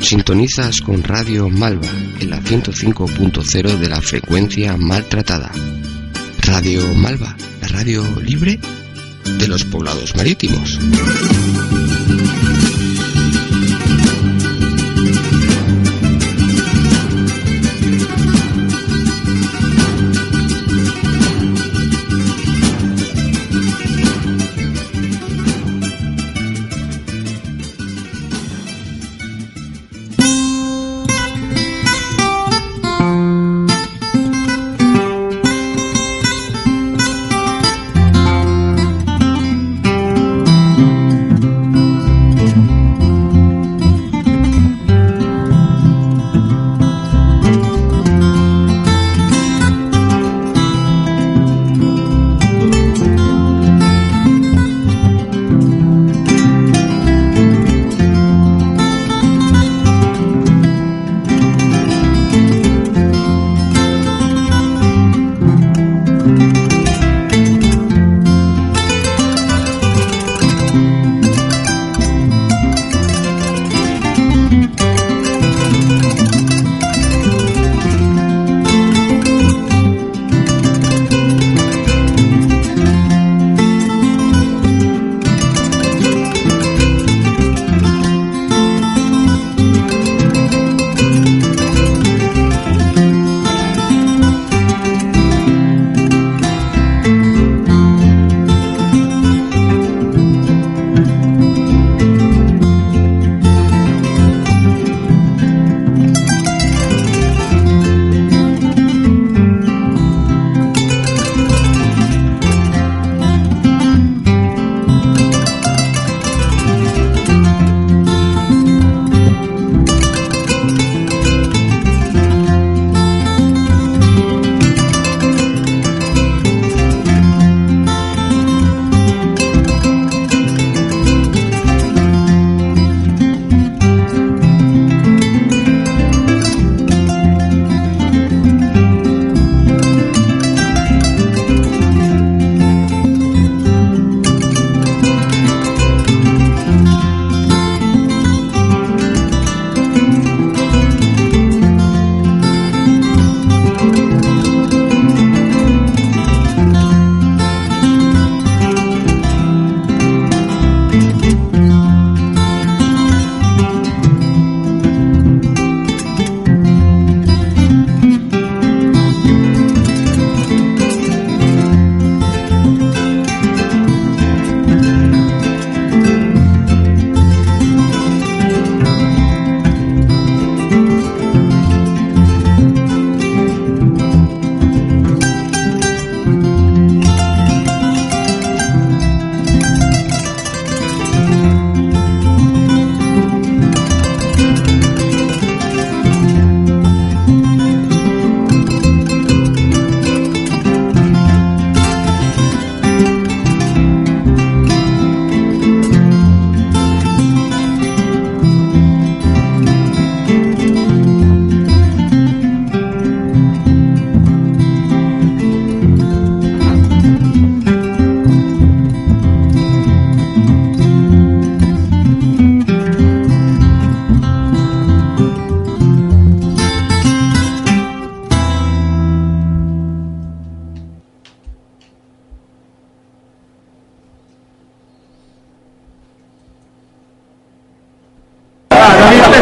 Sintonizas con Radio Malva en la 105.0 de la frecuencia maltratada. Radio Malva, la radio libre de los poblados marítimos.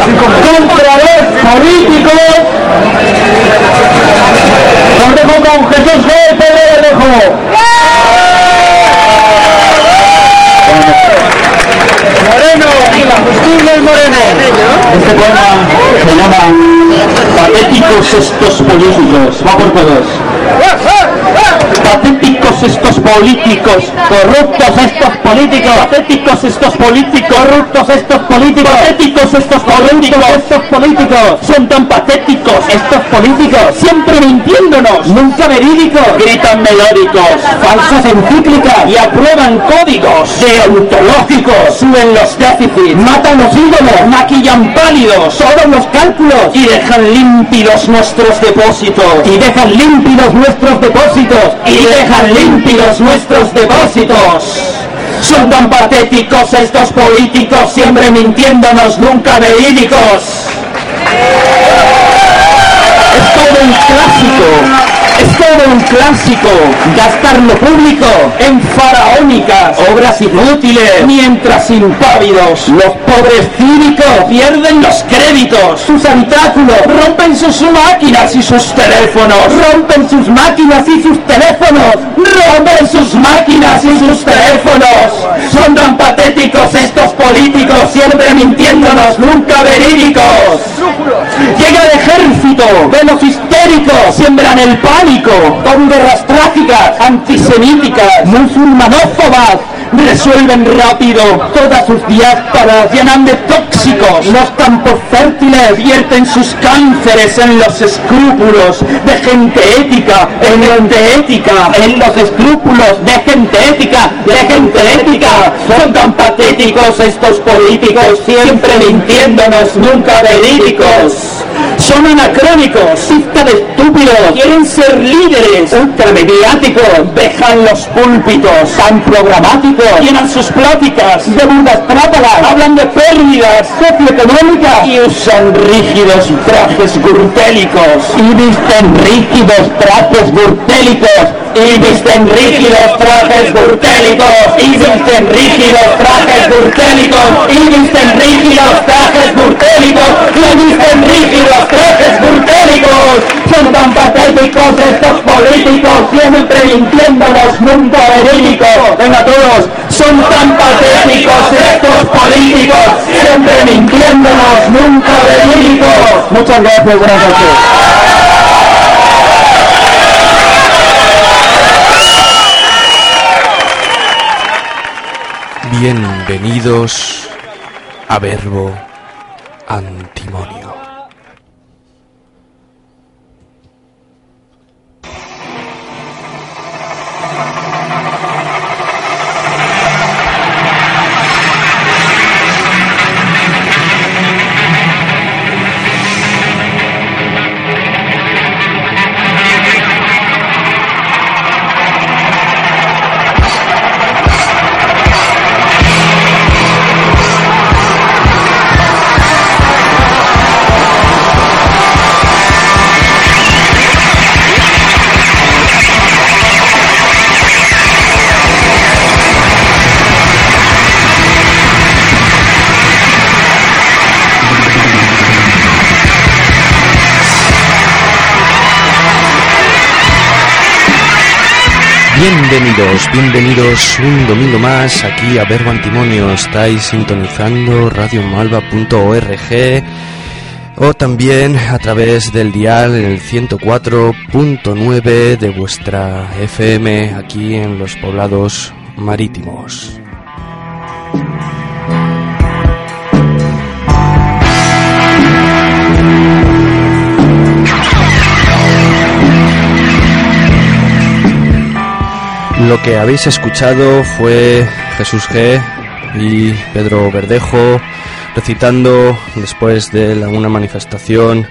Compradores políticos. Os dejo con Jesús G. Pedro Moreno, Agustín Moreno. Este poema se llama Patéticos estos políticos. Va por todos. Patéticos estos políticos, corruptos estos políticos, patéticos estos políticos, corruptos estos políticos, patéticos estos políticos, estos políticos, son tan patéticos estos políticos, siempre mintiéndonos, nunca verídicos, gritan melódicos, falsas encíclicas y aprueban códigos deontológicos, suben los déficits, matan los ídolos, maquillan pálidos todos los cálculos y dejan límpidos nuestros depósitos, y dejan límpidos nuestros depósitos, y dejan límpidos nuestros depósitos. Son tan patéticos estos políticos, siempre mintiéndonos, nunca verídicos. Es todo un clásico. Es todo un clásico. Gastar lo público en faraónicas obras inútiles, mientras impávidos los pobres cívicos pierden los créditos, sus habitáculos, rompen sus máquinas y sus teléfonos, rompen sus máquinas y sus teléfonos, rompen sus máquinas y sus teléfonos. Son tan patéticos estos políticos, siempre mintiéndonos, nunca verídicos. Llega el ejército de los histéricos, siembran el pánico. Con guerras trágicas, antisemíticas, musulmanófobas, resuelven rápido todas sus diásporas, llenan de tóxicos los campos fértiles, vierten sus cánceres en los escrúpulos de gente ética, en gente ética, en los escrúpulos de gente ética, de gente ética. Son tan patéticos estos políticos, siempre mintiéndonos, nunca verídicos. Son anacrónicos, cista de estúpidos, quieren ser líderes, ultramediáticos, dejan los púlpitos, tan programáticos, llenan sus pláticas. De burdas trápalas, hablan de pérdidas. Socioeconómicas. Y usan rígidos trajes gurtélicos y visten rígidos trajes gurtélicos y visten rígidos trajes gurtélicos y visten rígidos trajes gurtélicos y visten rígidos trajes gurtélicos y visten rígidos trajes gurtélicos son tan patéticos estos políticos siempre mintiéndonos nunca verídicos. Venga todos son tan patéticos estos políticos siempre mintiéndonos nunca verídicos. Muchas gracias buenas noches. Bienvenidos a Verbo Antimonio. Bienvenidos, bienvenidos un domingo más aquí a Verbo Antimonio. Estáis sintonizando radiomalva.org o también a través del dial el 104.9 de vuestra FM aquí en los poblados marítimos. Lo que habéis escuchado fue Jesús G y Pedro Verdejo recitando después de la- una manifestación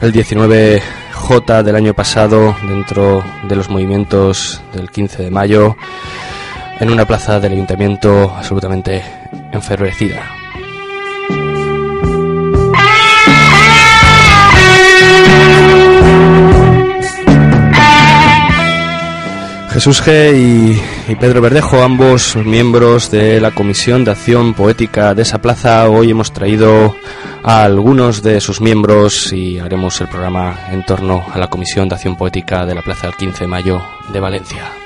el 19J del año pasado dentro de los movimientos del 15 de mayo en una plaza del ayuntamiento absolutamente enfervecida. Jesús G y, Pedro Verdejo, ambos miembros de la Comisión de Acción Poética de esa plaza, hoy hemos traído a algunos de sus miembros y haremos el programa en torno a la Comisión de Acción Poética de la Plaza del 15 de Mayo de Valencia.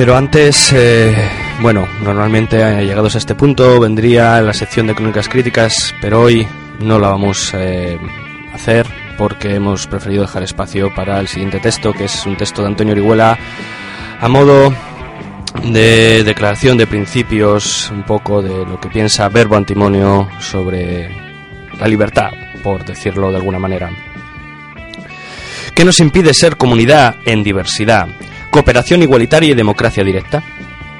Pero antes, eh, bueno, normalmente llegados a este punto vendría la sección de crónicas críticas, pero hoy no la vamos eh, a hacer porque hemos preferido dejar espacio para el siguiente texto, que es un texto de Antonio Orihuela a modo de declaración de principios, un poco de lo que piensa Verbo Antimonio sobre la libertad, por decirlo de alguna manera. ¿Qué nos impide ser comunidad en diversidad, cooperación igualitaria y democracia directa?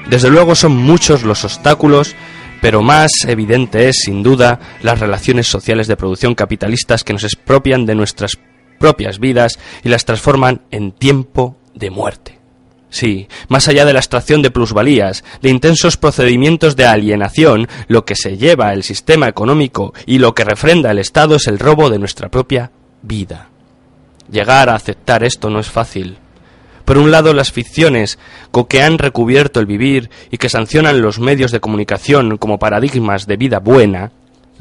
Desde luego son muchos los obstáculos, pero más evidente es, sin duda, las relaciones sociales de producción capitalistas que nos expropian de nuestras propias vidas y las transforman en tiempo de muerte. Sí, más allá de la extracción de plusvalías, de intensos procedimientos de alienación, lo que se lleva el sistema económico y lo que refrenda el Estado es el robo de nuestra propia vida. Llegar a aceptar esto no es fácil. Por un lado, las ficciones con que han recubierto el vivir y que sancionan los medios de comunicación como paradigmas de vida buena,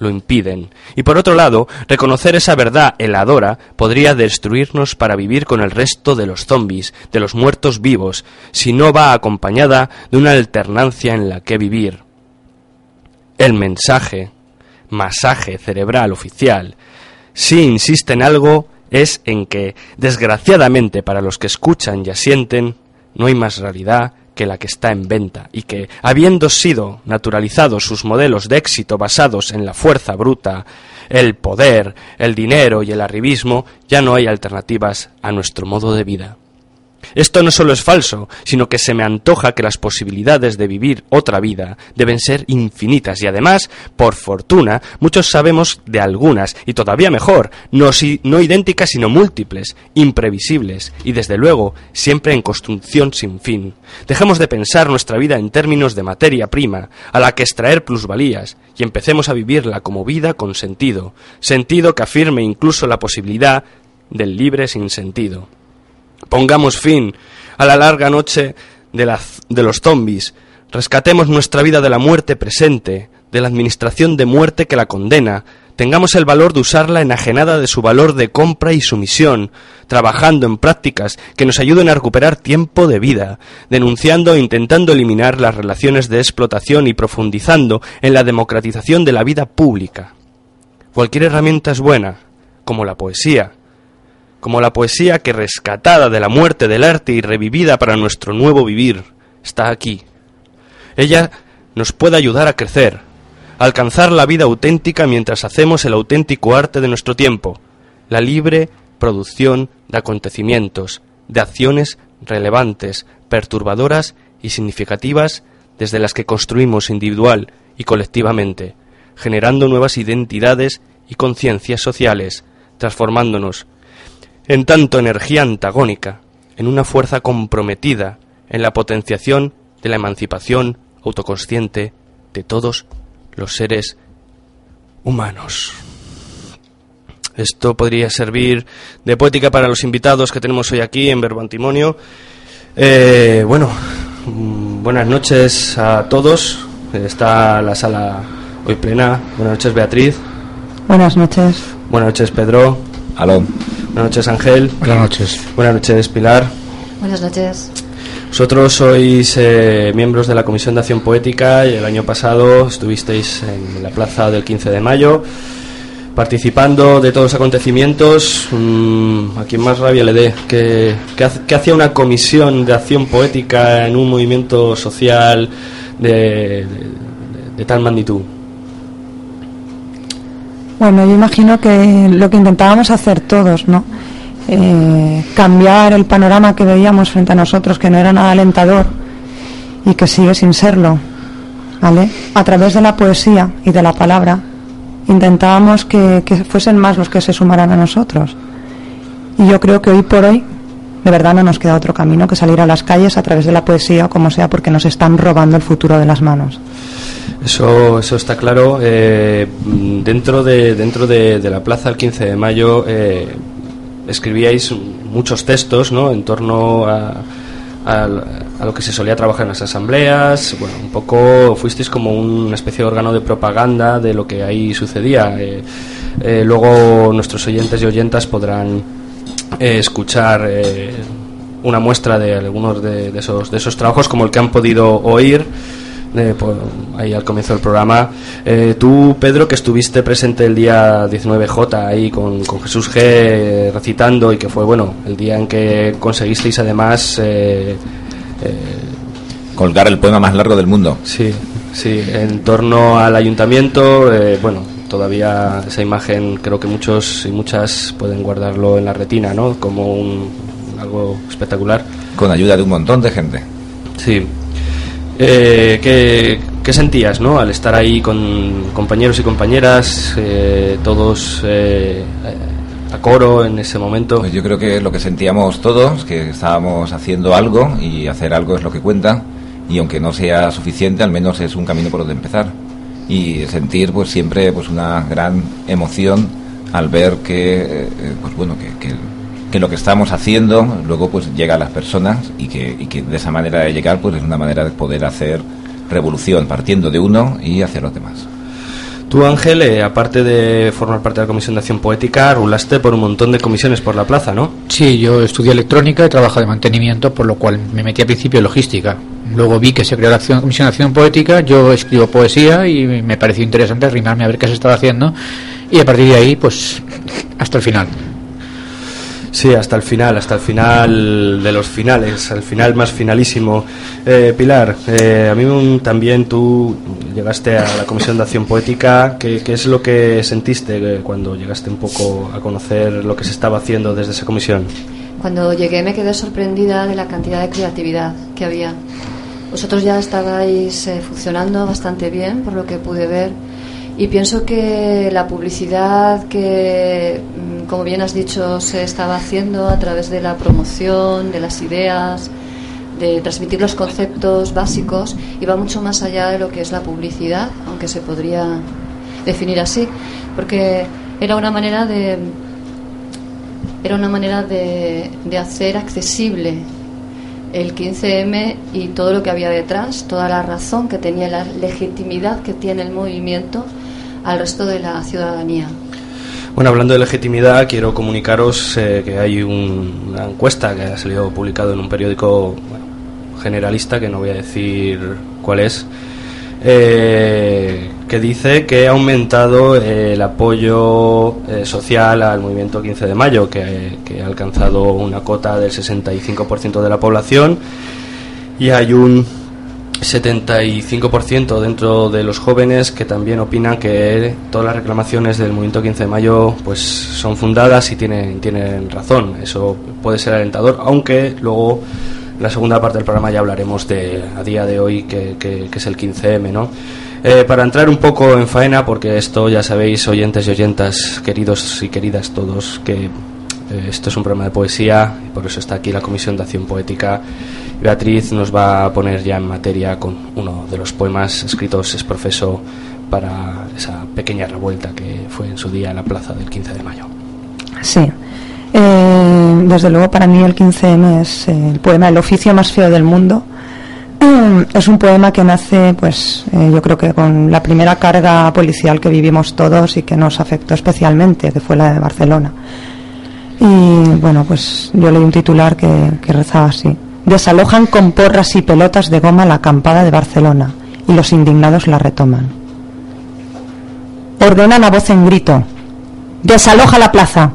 lo impiden. Y por otro lado, reconocer esa verdad heladora podría destruirnos para vivir con el resto de los zombis, de los muertos vivos, si no va acompañada de una alternancia en la que vivir. El mensaje, masaje cerebral oficial, si insiste en algo, es en que, desgraciadamente para los que escuchan y asienten, no hay más realidad que la que está en venta y que, habiendo sido naturalizados sus modelos de éxito basados en la fuerza bruta, el poder, el dinero y el arribismo, ya no hay alternativas a nuestro modo de vida. Esto no solo es falso, sino que se me antoja que las posibilidades de vivir otra vida deben ser infinitas y además, por fortuna, muchos sabemos de algunas, y todavía mejor, no, no idénticas sino múltiples, imprevisibles y desde luego siempre en construcción sin fin. Dejemos de pensar nuestra vida en términos de materia prima, a la que extraer plusvalías, y empecemos a vivirla como vida con sentido, sentido que afirme incluso la posibilidad del libre sin sentido. Pongamos fin a la larga noche de, los zombies. Rescatemos nuestra vida de la muerte presente, de la administración de muerte que la condena. Tengamos el valor de usarla enajenada de su valor de compra y sumisión, trabajando en prácticas que nos ayuden a recuperar tiempo de vida, denunciando e intentando eliminar las relaciones de explotación y profundizando en la democratización de la vida pública. Cualquier herramienta es buena, como la poesía, como la poesía que rescatada de la muerte del arte y revivida para nuestro nuevo vivir está aquí. Ella nos puede ayudar a crecer, a alcanzar la vida auténtica mientras hacemos el auténtico arte de nuestro tiempo, la libre producción de acontecimientos, de acciones relevantes, perturbadoras y significativas desde las que construimos individual y colectivamente, generando nuevas identidades y conciencias sociales, transformándonos en tanto energía antagónica, en una fuerza comprometida en la potenciación de la emancipación autoconsciente de todos los seres humanos. Esto podría servir de poética para los invitados que tenemos hoy aquí en Verbo Antimonio. Eh, bueno, mm, buenas noches a todos. Está la sala hoy plena. Buenas noches, Beatriz. Buenas noches. Buenas noches, Pedro. Aló. Buenas noches, Ángel. Buenas noches. Buenas noches, Pilar. Buenas noches. Vosotros sois eh, miembros de la Comisión de Acción Poética y el año pasado estuvisteis en la plaza del 15 de mayo participando de todos los acontecimientos. Mm, a quien más rabia le dé, que, hacía una comisión de acción poética en un movimiento social de tal magnitud. Bueno, yo imagino que lo que intentábamos hacer todos, ¿no? Eh, cambiar el panorama que veíamos frente a nosotros, que no era nada alentador y que sigue sin serlo, ¿vale? A través de la poesía y de la palabra, intentábamos que, que fuesen más los que se sumaran a nosotros. Y yo creo que hoy por hoy, de verdad, no nos queda otro camino que salir a las calles a través de la poesía o como sea, porque nos están robando el futuro de las manos. Eso, eso está claro. Eh, dentro de, dentro de, la plaza el 15 de mayo eh, escribíais muchos textos ¿no? en torno a, a, lo que se solía trabajar en las asambleas. Bueno, un poco fuisteis como una especie de órgano de propaganda de lo que ahí sucedía. Eh, luego nuestros oyentes y oyentas podrán escuchar una muestra de algunos de, esos, de esos trabajos, como el que han podido oír. ahí al comienzo del programa. Eh, tú, Pedro, que estuviste presente el día 19J ahí con, con, Jesús G recitando y que fue, bueno, el día en que conseguisteis además... Eh, Colgar el poema más largo del mundo. Sí, sí, en torno al ayuntamiento, bueno, todavía esa imagen creo que muchos y muchas pueden guardarlo en la retina, ¿no? Como un, algo espectacular. Con ayuda de un montón de gente. Sí. Eh, ¿qué, sentías, no? Al estar ahí con compañeros y compañeras, eh, todos eh, a coro en ese momento. Pues yo creo que lo que sentíamos todos, que estábamos haciendo algo y hacer algo es lo que cuenta. Y aunque no sea suficiente, al menos es un camino por donde empezar y sentir pues siempre pues una gran emoción al ver que eh, pues bueno que, que, lo que estamos haciendo luego pues llega a las personas y que, y que de esa manera de llegar pues es una manera de poder hacer revolución partiendo de uno y hacia los demás. Tú, Ángel, eh, aparte de formar parte de la Comisión de Acción Poética, rulaste por un montón de comisiones por la plaza, ¿no? Sí, yo estudié electrónica y trabajo de mantenimiento, por lo cual me metí a principio en logística. Luego vi que se creó la Comisión de Acción Poética, yo escribo poesía y me pareció interesante arrimarme a ver qué se estaba haciendo y a partir de ahí, pues, hasta el final. Sí, hasta el final, hasta el final de los finales, al final más finalísimo. Eh, Pilar, eh, a mí también tú llegaste a la Comisión de Acción Poética. ¿Qué, es lo que sentiste eh, cuando llegaste un poco a conocer lo que se estaba haciendo desde esa comisión? Cuando llegué me quedé sorprendida de la cantidad de creatividad que había. Vosotros ya estabais funcionando bastante bien, por lo que pude ver y pienso que la publicidad que, mm, como bien has dicho, se estaba haciendo a través de la promoción, de las ideas, de transmitir los conceptos básicos, iba mucho más allá de lo que es la publicidad, aunque se podría definir así, porque era una manera de era una manera de, de hacer accesible el 15M y todo lo que había detrás, toda la razón que tenía, la legitimidad que tiene el movimiento al resto de la ciudadanía. Bueno, hablando de legitimidad, quiero comunicaros eh, que hay una encuesta que ha salido publicado en un periódico generalista, que no voy a decir cuál es, eh, que dice que ha aumentado el apoyo eh, social al movimiento 15 de mayo, que, que ha alcanzado una cota del 65% de la población y hay un 75% dentro de los jóvenes que también opinan que todas las reclamaciones del movimiento 15 de mayo pues son fundadas y tienen, tienen razón. Eso puede ser alentador, aunque luego la segunda parte del programa ya hablaremos de a día de hoy que, que, es el 15M, ¿no? Eh, para entrar un poco en faena, porque esto ya sabéis, oyentes y oyentas, queridos y queridas todos, que eh, esto es un programa de poesía y por eso está aquí la Comisión de Acción Poética Beatriz nos va a poner ya en materia con uno de los poemas escritos es profeso para esa pequeña revuelta que fue en su día en la plaza del 15 de mayo. Sí. Eh, desde luego para mí el 15M es el poema El oficio más feo del mundo. Es un poema que nace, pues, eh, yo creo que con la primera carga policial que vivimos todos y que nos afectó especialmente, que fue la de Barcelona. Y bueno, pues yo leí un titular que, que rezaba así desalojan con porras y pelotas de goma la acampada de Barcelona y los indignados la retoman. Ordenan a voz en grito, desaloja la plaza.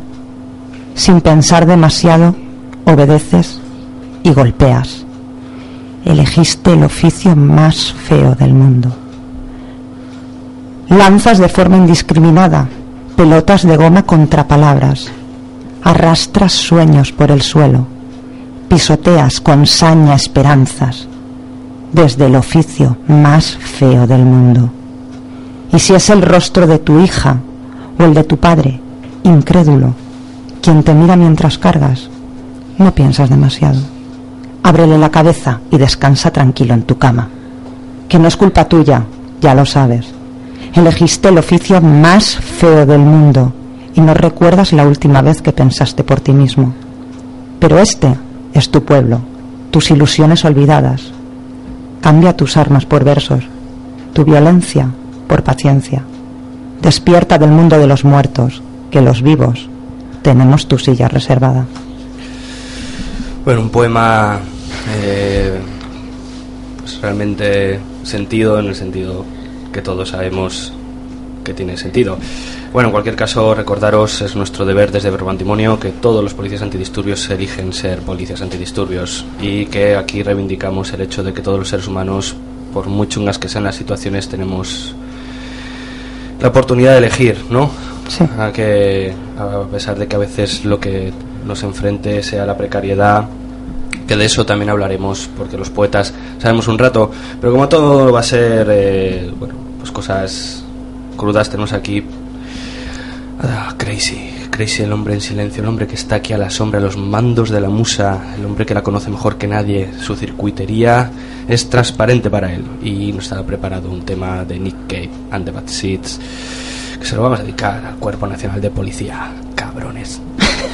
Sin pensar demasiado, obedeces y golpeas. Elegiste el oficio más feo del mundo. Lanzas de forma indiscriminada pelotas de goma contra palabras. Arrastras sueños por el suelo pisoteas con saña esperanzas desde el oficio más feo del mundo. Y si es el rostro de tu hija o el de tu padre, incrédulo, quien te mira mientras cargas, no piensas demasiado. Ábrele la cabeza y descansa tranquilo en tu cama. Que no es culpa tuya, ya lo sabes. Elegiste el oficio más feo del mundo y no recuerdas la última vez que pensaste por ti mismo. Pero este es tu pueblo, tus ilusiones olvidadas. Cambia tus armas por versos, tu violencia por paciencia. Despierta del mundo de los muertos, que los vivos tenemos tu silla reservada. Bueno, un poema eh, pues realmente sentido en el sentido que todos sabemos que tiene sentido. Bueno, en cualquier caso, recordaros, es nuestro deber desde Verbo Antimonio que todos los policías antidisturbios eligen ser policías antidisturbios y que aquí reivindicamos el hecho de que todos los seres humanos, por muy chungas que sean las situaciones, tenemos la oportunidad de elegir, ¿no? Sí. A, que, a pesar de que a veces lo que nos enfrente sea la precariedad, que de eso también hablaremos, porque los poetas sabemos un rato, pero como todo va a ser, eh, bueno, pues cosas crudas, tenemos aquí a Crazy, Crazy el hombre en silencio, el hombre que está aquí a la sombra, los mandos de la musa, el hombre que la conoce mejor que nadie, su circuitería es transparente para él y nos ha preparado un tema de Nick Cave and the Bad Seeds que se lo vamos a dedicar al Cuerpo Nacional de Policía, cabrones.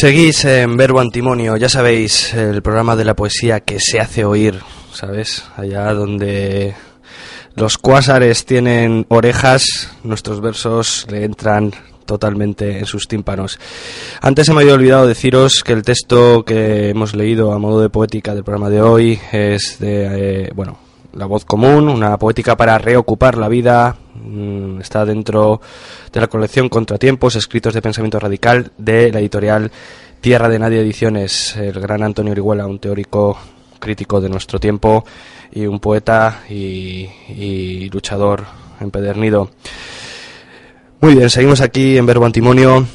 Seguís en Verbo Antimonio, ya sabéis, el programa de la poesía que se hace oír, ¿sabes? Allá donde los cuásares tienen orejas, nuestros versos le entran totalmente en sus tímpanos. Antes se me había olvidado deciros que el texto que hemos leído a modo de poética del programa de hoy es de, eh, bueno, La voz común, una poética para reocupar la vida, mm, está dentro de la colección Contratiempos, escritos de pensamiento radical de la editorial Tierra de Nadie Ediciones, el gran Antonio Orihuela, un teórico crítico de nuestro tiempo y un poeta y, luchador empedernido. Muy bien, seguimos aquí en Verbo Antimonio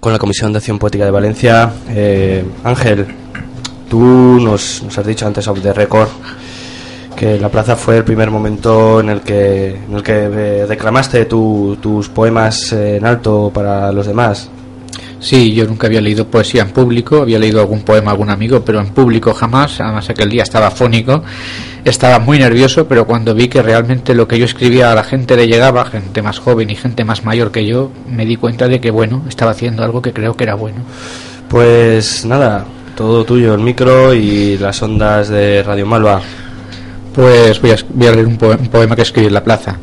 con la Comisión de Acción Poética de Valencia. Eh, Ángel, tú nos, nos has dicho antes of the record que la plaza fue el primer momento en el que, en el que eh, declamaste tu- tus poemas eh, en alto para los demás. Sí, yo nunca había leído poesía en público, había leído algún poema a algún amigo, pero en público jamás, además aquel día estaba fónico, estaba muy nervioso, pero cuando vi que realmente lo que yo escribía a la gente le llegaba, gente más joven y gente más mayor que yo, me di cuenta de que, bueno, estaba haciendo algo que creo que era bueno. Pues nada, todo tuyo, el micro y las ondas de Radio Malva. Pues voy a, voy a leer un, poe- un poema que escribí en la plaza.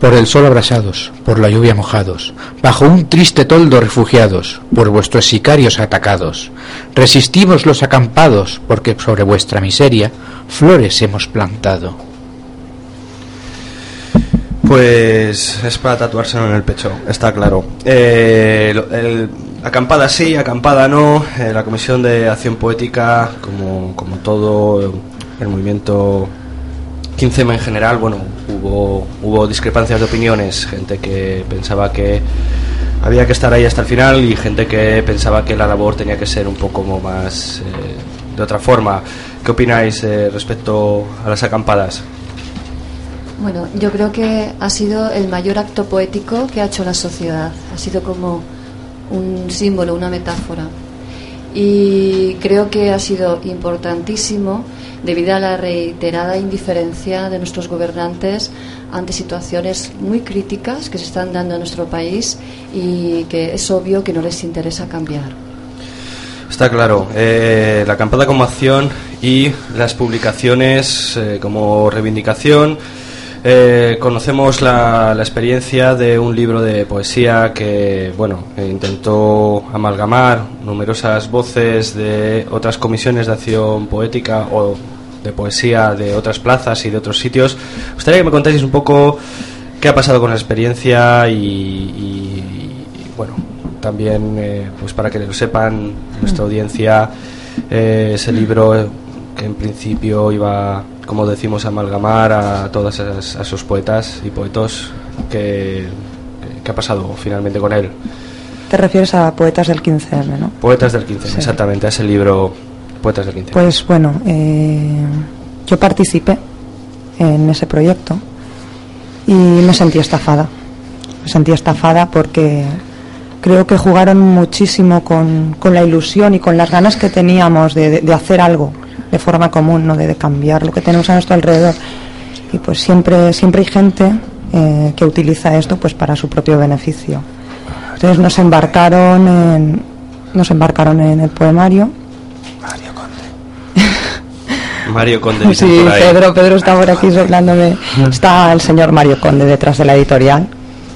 Por el sol abrasados, por la lluvia mojados, bajo un triste toldo refugiados, por vuestros sicarios atacados. Resistimos los acampados, porque sobre vuestra miseria flores hemos plantado. Pues es para tatuárselo en el pecho, está claro. Eh, el- acampada sí, acampada no. eh, la Comisión de Acción Poética, como, como todo el movimiento 15M en general, bueno, hubo, hubo discrepancias de opiniones. Gente que pensaba que había que estar ahí hasta el final y gente que pensaba que la labor tenía que ser un poco más eh, de otra forma. ¿Qué opináis eh, respecto a las acampadas? Bueno, yo creo que ha sido el mayor acto poético que ha hecho la sociedad. Ha sido como un símbolo, una metáfora. Y creo que ha sido importantísimo debido a la reiterada indiferencia de nuestros gobernantes ante situaciones muy críticas que se están dando en nuestro país y que es obvio que no les interesa cambiar. Está claro. Eh, la acampada como acción y las publicaciones eh, como reivindicación. Eh, conocemos la, la experiencia de un libro de poesía que, bueno, intentó amalgamar numerosas voces de otras comisiones de acción poética o de poesía de otras plazas y de otros sitios. Me gustaría que me contaseis un poco qué ha pasado con la experiencia y, y- y, bueno, también eh, pues para que lo sepan nuestra audiencia eh, ese libro que en principio iba como decimos amalgamar a a esos poetas y poetos que, que ha pasado finalmente con él Te refieres a poetas del 15M, ¿no? poetas del 15 Sí. exactamente a ese libro poetas del 15 Pues bueno, eh, yo participé en ese proyecto y me sentí estafada. Me sentí estafada porque creo que jugaron muchísimo con, con la ilusión y con las ganas que teníamos de, de- de hacer algo de forma común, ¿no? de, de cambiar lo que tenemos a nuestro alrededor. Y pues siempre, siempre hay gente eh, que utiliza esto pues para su propio beneficio. Entonces nos embarcaron en, nos embarcaron en el poemario Mario Conde dicen Sí, por ahí. Pedro, Pedro está por aquí soplándome. Está el señor Mario Conde detrás de la editorial.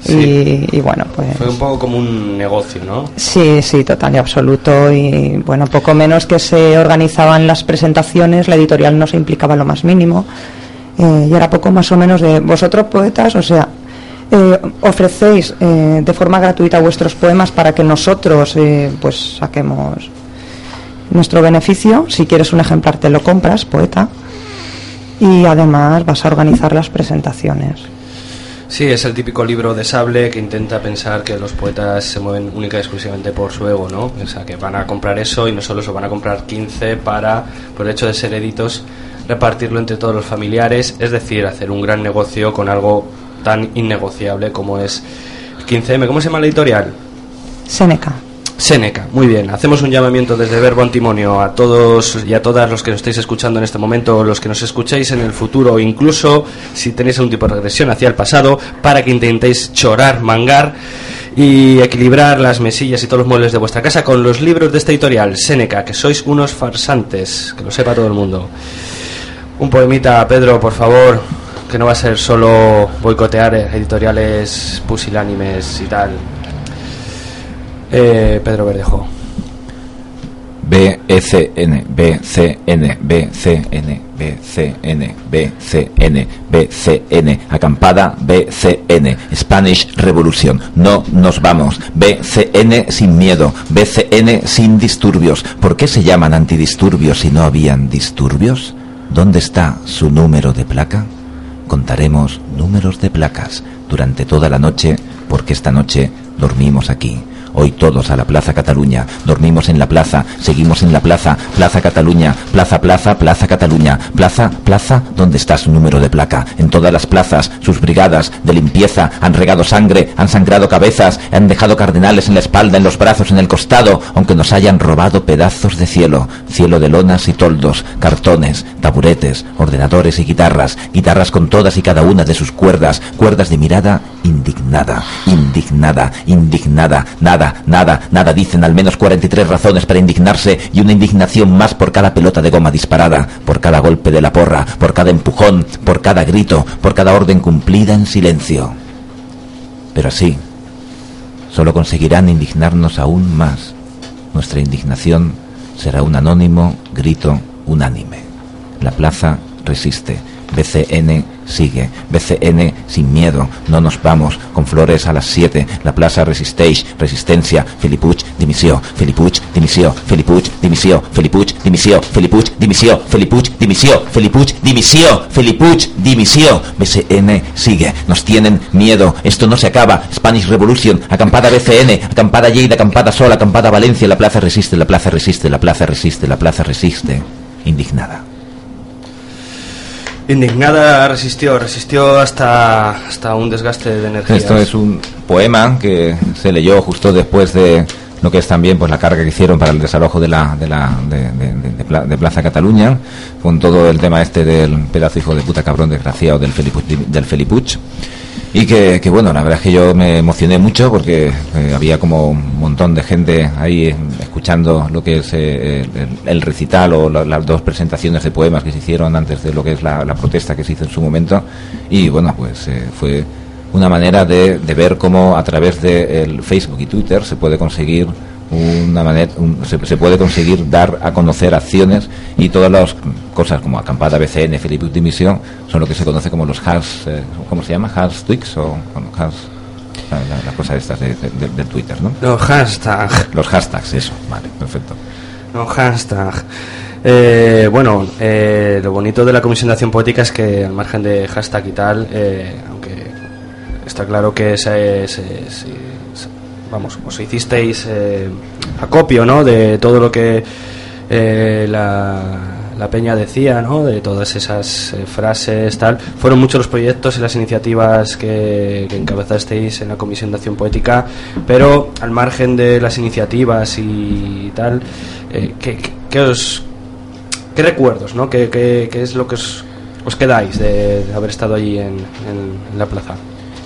Sí. Y, y bueno, pues. fue un poco como un negocio ¿no? Sí, sí, total y absoluto. Y bueno, poco menos que se organizaban las presentaciones, la editorial no se implicaba lo más mínimo. Eh, y era poco más o menos de vosotros poetas, o sea, eh, ofrecéis eh, de forma gratuita vuestros poemas para que nosotros eh, pues saquemos nuestro beneficio. Si quieres un ejemplar te lo compras, poeta. Y además vas a organizar las presentaciones. Sí, es el típico libro de sable que intenta pensar que los poetas se mueven única y exclusivamente por su ego, ¿no? O sea, que van a comprar eso y no solo eso, van a comprar 15 para, por el hecho de ser editos, repartirlo entre todos los familiares, es decir, hacer un gran negocio con algo tan innegociable como es el 15M. ¿Cómo se llama la editorial? Seneca. Seneca, muy bien. Hacemos un llamamiento desde Verbo Antimonio a todos y a todas los que nos estáis escuchando en este momento, los que nos escuchéis en el futuro, incluso si tenéis algún tipo de regresión hacia el pasado, para que intentéis chorar, mangar y equilibrar las mesillas y todos los muebles de vuestra casa con los libros de este editorial, Seneca, que sois unos farsantes, que lo sepa todo el mundo. Un poemita, Pedro, por favor, que no va a ser solo boicotear editoriales pusilánimes y tal. Eh, Pedro Verdejo. BCN, BCN, BCN, BCN, BCN, BCN, acampada BCN, Spanish Revolución, no nos vamos, BCN sin miedo, BCN sin disturbios. ¿Por qué se llaman antidisturbios si no habían disturbios? ¿Dónde está su número de placa? Contaremos números de placas durante toda la noche porque esta noche dormimos aquí Hoy todos a la Plaza Cataluña. Dormimos en la plaza, seguimos en la plaza. Plaza Cataluña, plaza, plaza, plaza Cataluña. Plaza, plaza, ¿dónde está su número de placa? En todas las plazas, sus brigadas de limpieza han regado sangre, han sangrado cabezas, han dejado cardenales en la espalda, en los brazos, en el costado, aunque nos hayan robado pedazos de cielo. Cielo de lonas y toldos, cartones, taburetes, ordenadores y guitarras. Guitarras con todas y cada una de sus cuerdas. Cuerdas de mirada indignada, indignada, indignada. Nada, nada, nada. Dicen al menos 43 razones para indignarse y una indignación más por cada pelota de goma disparada, por cada golpe de la porra, por cada empujón, por cada grito, por cada orden cumplida en silencio. Pero así, solo conseguirán indignarnos aún más. Nuestra indignación será un anónimo grito unánime. La plaza resiste. BCN sigue. BCN sin miedo. No nos vamos. Con flores a las 7. La plaza resistéis. Resistencia. Felipuch dimisión. Felipuch dimisión. Felipuch dimisión. Felipuch dimisión. Felipuch dimisión. Felipuch dimisión. Felipuch dimisión. Felipuch dimisión. BCN sigue. Nos tienen miedo. Esto no se acaba. Spanish Revolution. Acampada BCN. Acampada Lleida. Acampada Sol. Acampada Valencia. La plaza resiste. La plaza resiste. La plaza resiste. La plaza resiste. Indignada. Indignada resistió, resistió hasta, hasta un desgaste de energía. Esto es un poema que se leyó justo después de lo que es también pues la carga que hicieron para el desalojo de la de la de, de- de Pla- de Plaza Cataluña con todo el tema este del pedazo hijo de puta cabrón desgraciado del Felipuch, del Felipuch y que, que, bueno la verdad es que yo me emocioné mucho porque eh, había como un montón de gente ahí escuchando lo que es eh, el, el recital o la- las dos presentaciones de poemas que se hicieron antes de lo que es la, la protesta que se hizo en su momento. Y bueno pues eh, fue una manera de, de ver cómo a través de el Facebook y Twitter se puede conseguir una manera un- se, se puede conseguir dar a conocer acciones y todas las cosas como acampada BCN Felipe Dimisión son lo que se conoce como los hash eh, ¿cómo se llama? hash tweets o bueno, hash la- la- las cosas estas de, de- de- del Twitter ¿no? No, hashtag. los hashtags eso vale perfecto No, hashtag. Eh, bueno, eh, lo bonito de la Comisión de Acción Poética es que al margen de hashtag y tal, eh, aunque está claro que se, se- se- se- vamos, os hicisteis eh, acopio, ¿no? De todo lo que eh, la, la peña decía, ¿no? De todas esas eh, frases, tal. Fueron muchos los proyectos y las iniciativas que, encabezasteis en la Comisión de Acción Poética, pero al margen de las iniciativas y tal, eh, ¿qué, qué- os, qué recuerdos, ¿no? ¿Qué, qué- qué es lo que os, os quedáis de, haber estado allí en- en la plaza?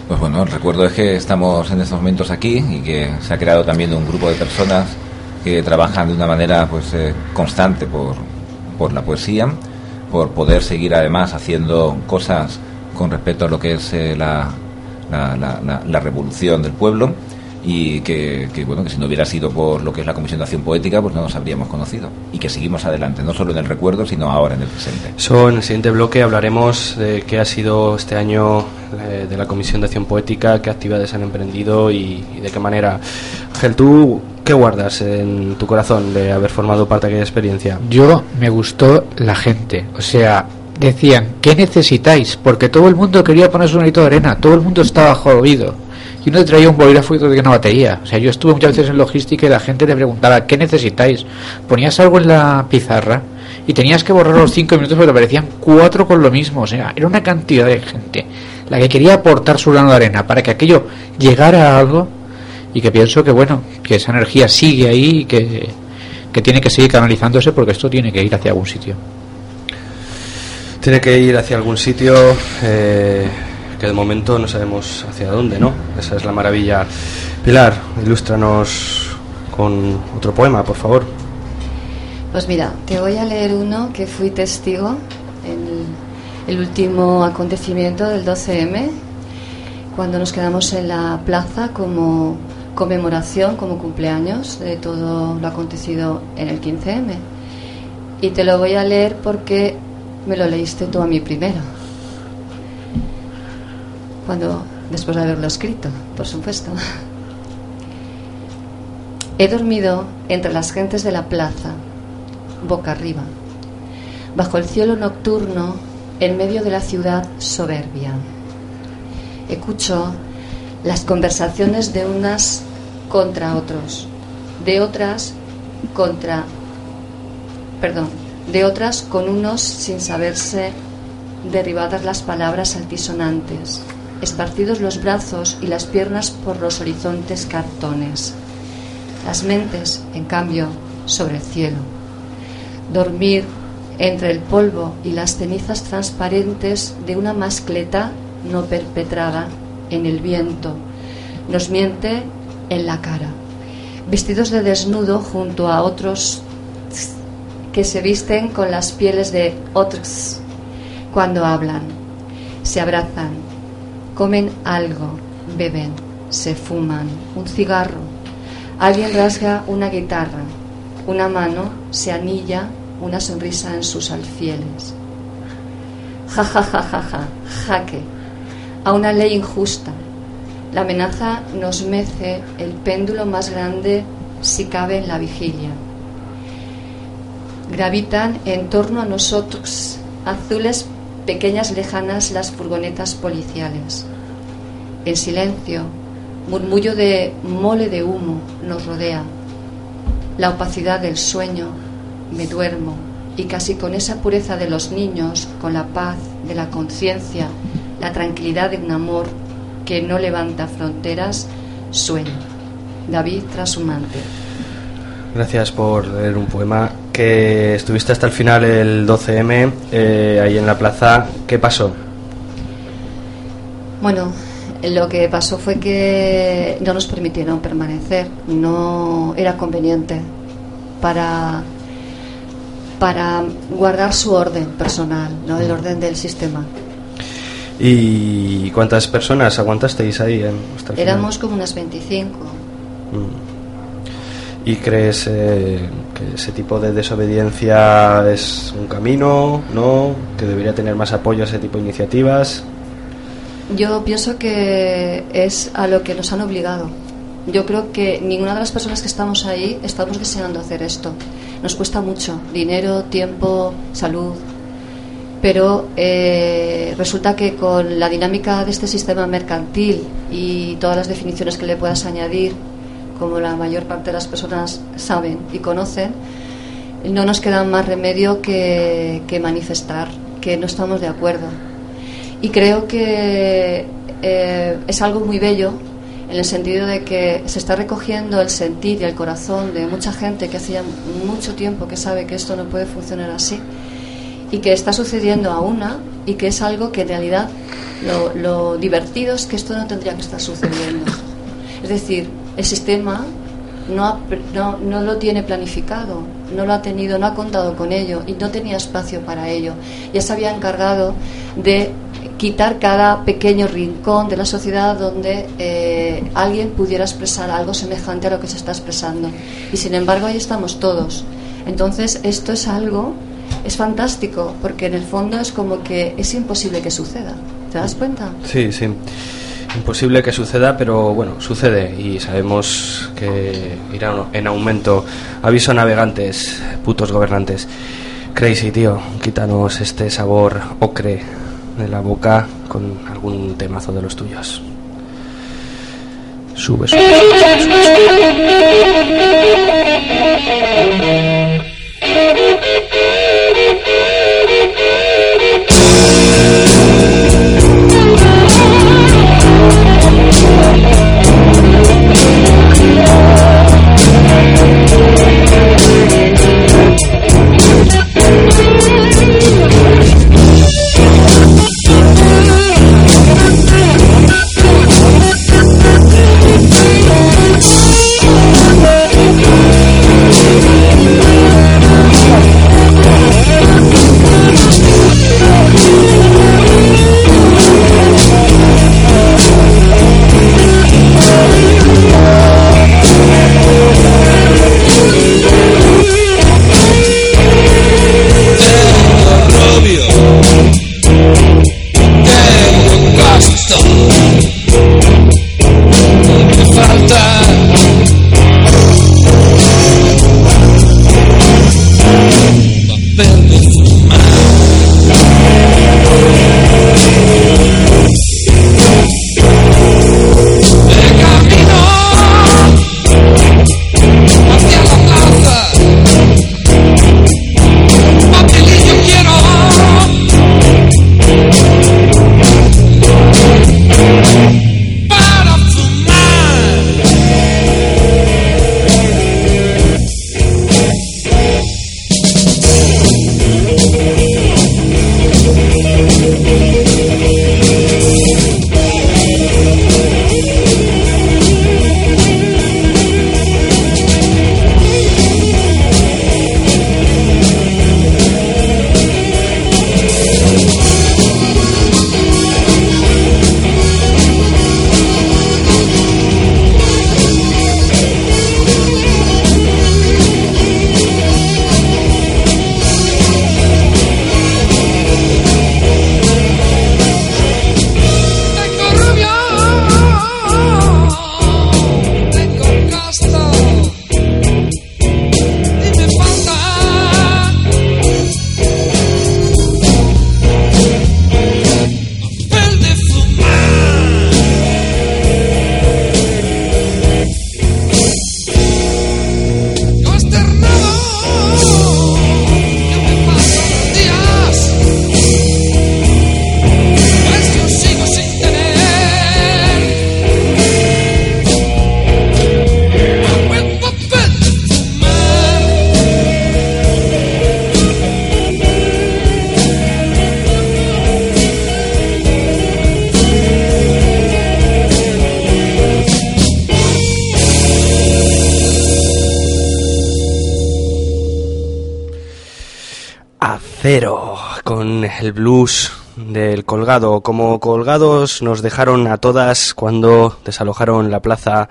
Pues bueno, el recuerdo es que estamos en estos momentos aquí y que se ha creado también un grupo de personas que trabajan de una manera pues eh, constante por, por la poesía, por poder seguir además haciendo cosas con respecto a lo que es eh, la, la, la- la- revolución del pueblo y que, que, bueno que si no hubiera sido por lo que es la Comisión de Acción Poética pues no nos habríamos conocido y que seguimos adelante no solo en el recuerdo sino ahora en el presente. Eso en el siguiente bloque hablaremos de qué ha sido este año eh, de la Comisión de Acción Poética, qué actividades han emprendido y, y de qué manera. Ángel, ¿tú qué guardas en tu corazón de haber formado parte de aquella experiencia? Yo me gustó la gente, o sea, decían, ¿qué necesitáis? Porque todo el mundo quería poner su granito de arena, todo el mundo estaba jodido. Y uno te traía un bolígrafo y otro traía una batería. O sea, yo estuve muchas veces en logística y la gente te preguntaba, ¿qué necesitáis? Ponías algo en la pizarra y tenías que borrar los cinco minutos porque te aparecían cuatro con lo mismo. O sea, era una cantidad de gente la que quería aportar su grano de arena para que aquello llegara a algo y que pienso que, bueno, que esa energía sigue ahí y que, que tiene que seguir canalizándose porque esto tiene que ir hacia algún sitio. Tiene que ir hacia algún sitio eh, que de momento no sabemos hacia dónde, ¿no? Esa es la maravilla. Pilar, ilústranos con otro poema, por favor. Pues mira, te voy a leer uno que fui testigo en el último acontecimiento del 12M, cuando nos quedamos en la plaza como conmemoración, como cumpleaños de todo lo acontecido en el 15M. Y te lo voy a leer porque me lo leíste tú a mí primero. Cuando, después de haberlo escrito, por supuesto. He dormido entre las gentes de la plaza, boca arriba, bajo el cielo nocturno, en medio de la ciudad soberbia. Escucho las conversaciones de unas contra otros, de otras contra, perdón, de otras con unos sin saberse derribadas las palabras altisonantes, esparcidos los brazos y las piernas por los horizontes cartones, las mentes, en cambio, sobre el cielo. Dormir entre el polvo y las cenizas transparentes de una mascleta no perpetrada en el viento, nos miente en la cara, vestidos de desnudo junto a otros que se visten con las pieles de otros cuando hablan, se abrazan, comen algo, beben, se fuman un cigarro, alguien rasga una guitarra, una mano se anilla una sonrisa en sus alfieles. Ja, ja, ja, ja, ja, jaque, a una ley injusta. La amenaza nos mece el péndulo más grande si cabe en la vigilia. Gravitan en torno a nosotros, azules, pequeñas, lejanas, las furgonetas policiales. En silencio, murmullo de mole de humo nos rodea. La opacidad del sueño me duermo y casi con esa pureza de los niños, con la paz de la conciencia, la tranquilidad de un amor que no levanta fronteras, sueño. David Trashumante. Gracias por leer un poema que estuviste hasta el final el 12M eh, ahí en la plaza. ¿Qué pasó? Bueno, lo que pasó fue que no nos permitieron permanecer, no era conveniente para para guardar su orden personal, ¿no? el orden del sistema. ¿Y cuántas personas aguantasteis ahí? En, hasta el Éramos final? como unas 25. ¿Y crees eh, que ese tipo de desobediencia es un camino, no? ¿Que debería tener más apoyo a ese tipo de iniciativas? Yo pienso que es a lo que nos han obligado. Yo creo que ninguna de las personas que estamos ahí estamos deseando hacer esto. Nos cuesta mucho, dinero, tiempo, salud, pero eh, resulta que con la dinámica de este sistema mercantil y todas las definiciones que le puedas añadir, como la mayor parte de las personas saben y conocen, no nos queda más remedio que, que manifestar que no estamos de acuerdo. Y creo que eh, es algo muy bello en el sentido de que se está recogiendo el sentir y el corazón de mucha gente que hacía mucho tiempo que sabe que esto no puede funcionar así y que está sucediendo a una y que es algo que en realidad lo, lo divertido es que esto no tendría que estar sucediendo. Es decir, el sistema no, no, no lo tiene planificado, no lo ha tenido, no ha contado con ello y no tenía espacio para ello. Ya se había encargado de quitar cada pequeño rincón de la sociedad donde eh, alguien pudiera expresar algo semejante a lo que se está expresando. Y sin embargo ahí estamos todos. Entonces esto es algo, es fantástico, porque en el fondo es como que es imposible que suceda. ¿Te das cuenta? Sí, sí. Imposible que suceda, pero bueno, sucede y sabemos que irá en aumento. Aviso navegantes, putos gobernantes. Crazy, tío, quítanos este sabor ocre de la boca con algún temazo de los tuyos. Sube, sube. el blues del colgado. Como colgados nos dejaron a todas cuando desalojaron la plaza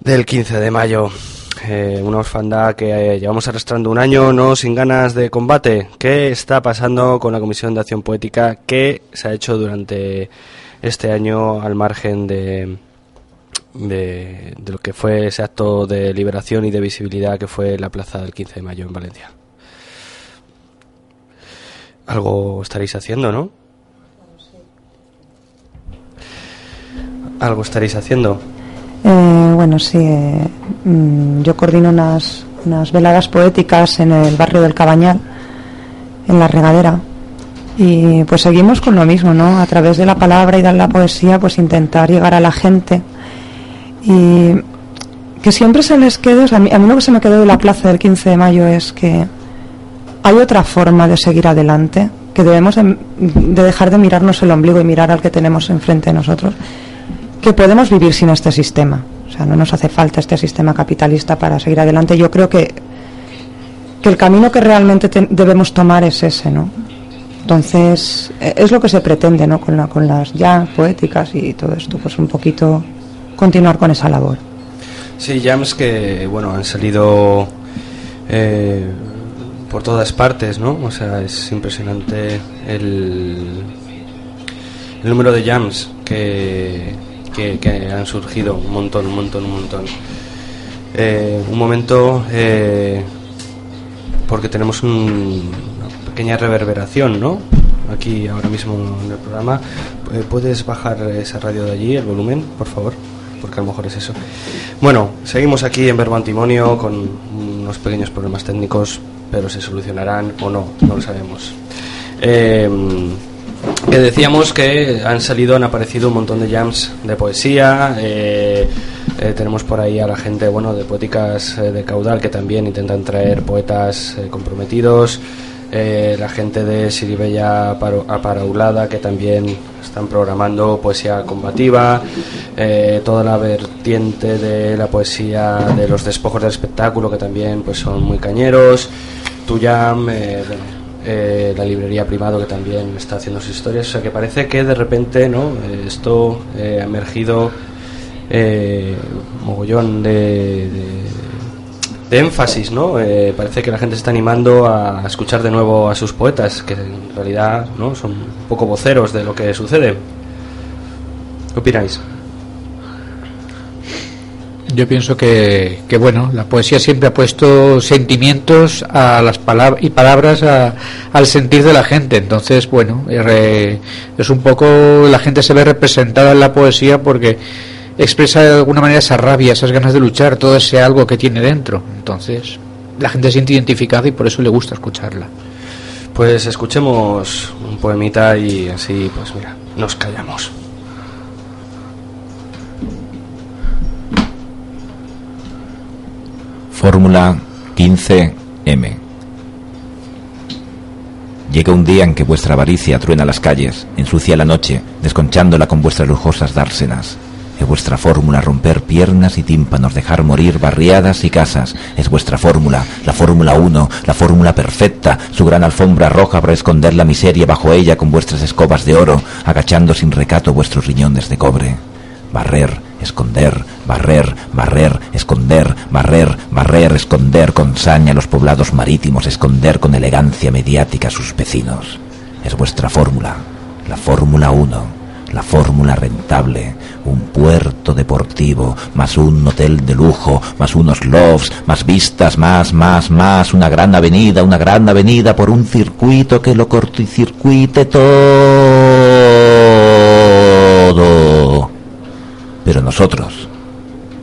del 15 de mayo. Eh, una orfandad que eh, llevamos arrastrando un año, no sin ganas de combate. ¿Qué está pasando con la Comisión de Acción Poética? ¿Qué se ha hecho durante este año al margen de, de, de lo que fue ese acto de liberación y de visibilidad que fue la plaza del 15 de mayo en Valencia? Algo estaréis haciendo, ¿no? Algo estaréis haciendo. Eh, bueno, sí. eh, mm, yo coordino unas, unas veladas poéticas en el barrio del Cabañal, en la regadera. Y pues seguimos con lo mismo, ¿no? A través de la palabra y de la poesía, pues intentar llegar a la gente. Y que siempre se les quede, a mí, a mí lo que se me quedó de la plaza del 15 de mayo es que hay otra forma de seguir adelante, que debemos de, de dejar de mirarnos el ombligo y mirar al que tenemos enfrente de nosotros, que podemos vivir sin este sistema. O sea, no nos hace falta este sistema capitalista para seguir adelante. Yo creo que, que el camino que realmente te- debemos tomar es ese, ¿no? Entonces, eh, es lo que se pretende, ¿no? Con, la, con las ya poéticas y todo esto, pues un poquito continuar con esa labor. Sí, jams que, bueno, han salido eh, por todas partes, ¿no? O sea, es impresionante el, número de jams que, que, que han surgido, un montón, un montón, un montón. Eh, un momento, eh, porque tenemos un- una pequeña reverberación, ¿no? Aquí ahora mismo en el programa. Eh, ¿Puedes bajar esa radio de allí, el volumen, por favor? Porque a lo mejor es eso. Bueno, seguimos aquí en Verbo Antimonio con unos pequeños problemas técnicos, pero se solucionarán o no, no lo sabemos. Eh, que decíamos que han salido, han aparecido un montón de jams de poesía. eh, eh, tenemos por ahí a la gente bueno de poéticas eh, de caudal que también intentan traer poetas eh, comprometidos. eh, la gente de Siribella Aparaulada que también están programando poesía combativa. eh, toda la vertiente de la poesía de los despojos del espectáculo que también pues son muy cañeros. Tuyam, eh, eh, la librería privado que también está haciendo sus historias. O sea que parece que de repente ¿no? Eh, esto eh, ha emergido eh, mogollón de, de- énfasis, ¿no? Parece que la gente está animando a escuchar de nuevo a sus poetas, que en realidad ¿no? son un poco voceros de lo que sucede. ¿Qué opináis? Yo pienso que, que, bueno, la poesía siempre ha puesto sentimientos a las palabras y palabras a- al sentir de la gente. Entonces, bueno, es un poco la gente se ve representada en la poesía porque expresa de alguna manera esa rabia, esas ganas de luchar, todo ese algo que tiene dentro. Entonces, la gente se siente identificada y por eso le gusta escucarla. Pues escuchemos un poemita y así, pues mira, nos callamos. Fórmula 15M. Llega un día en que vuestra avaricia truena las calles, ensucia la noche, desconchándola con vuestras lujosas dársenas. Es vuestra fórmula romper piernas y tímpanos, dejar morir barriadas y casas. Es vuestra fórmula, la fórmula 1, la fórmula perfecta, su gran alfombra roja para esconder la miseria bajo ella con vuestras escobas de oro, agachando sin recato vuestros riñones de cobre. Barrer, esconder, barrer, barrer, esconder, barrer, barrer, esconder con saña los poblados marítimos, esconder con elegancia mediática sus vecinos. Es vuestra fórmula, la Fórmula 1, la fórmula rentable, un puerto deportivo, más un hotel de lujo, más unos lofts, más vistas, más, más, más, una gran avenida, una gran avenida por un circuito que lo corticircuite todo. Pero nosotros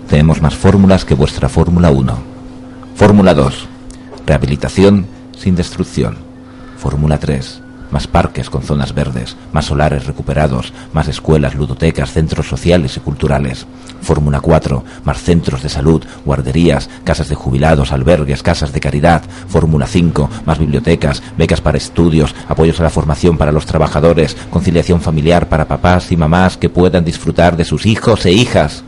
tenemos más fórmulas que vuestra Fórmula 1. Fórmula 2. Rehabilitación sin destrucción. Fórmula 3. Más parques con zonas verdes, más solares recuperados, más escuelas, ludotecas, centros sociales y culturales. Fórmula 4. Más centros de salud, guarderías, casas de jubilados, albergues, casas de caridad. Fórmula 5. Más bibliotecas, becas para estudios, apoyos a la formación para los trabajadores, conciliación familiar para papás y mamás que puedan disfrutar de sus hijos e hijas.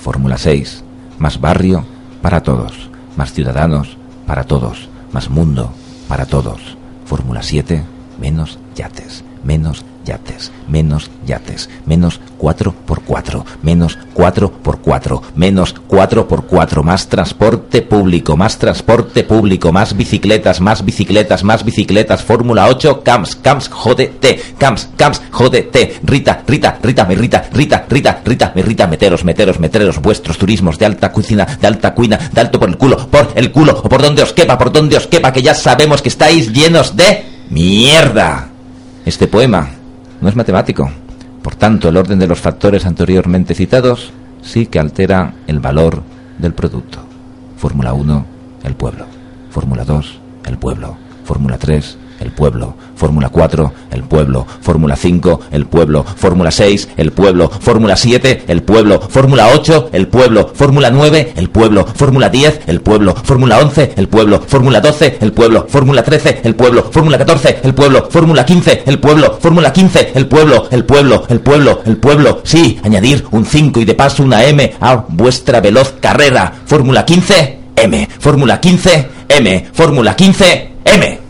Fórmula 6. Más barrio para todos, más ciudadanos para todos, más mundo para todos. Fórmula 7, menos yates, menos yates, menos yates, menos 4 por 4, menos 4 por 4, menos 4 por 4, más transporte público, más transporte público, más bicicletas, más bicicletas, más bicicletas, Fórmula 8, CAMS, CAMS, jódete, CAMS, CAMS, jódete, Rita, Rita, Rita, me Rita, Rita, Rita, Rita, me Rita, meteros, meteros, meteros, vuestros turismos de alta cocina, de alta cuina, de alto por el culo, por el culo, o por donde os quepa, por donde os quepa, que ya sabemos que estáis llenos de mierda. Este poema no es matemático. Por tanto, el orden de los factores anteriormente citados sí que altera el valor del producto. Fórmula 1, el pueblo. Fórmula 2, el pueblo. Fórmula 3, el pueblo. Fórmula 4, el pueblo. Fórmula 5, el pueblo. Fórmula 6, el pueblo. Fórmula 7, el pueblo. Fórmula 8, el pueblo. Fórmula 9, el pueblo. Fórmula 10, el pueblo. Fórmula 11, el pueblo. Fórmula 12, el pueblo. Fórmula 13, el pueblo. Fórmula 14, el pueblo. Fórmula 15, el pueblo. Fórmula 15, el pueblo. El pueblo, el pueblo, el pueblo. Sí, añadir un 5 y de paso una M a vuestra veloz carrera. Fórmula 15, M. Fórmula 15, M. Fórmula 15, M.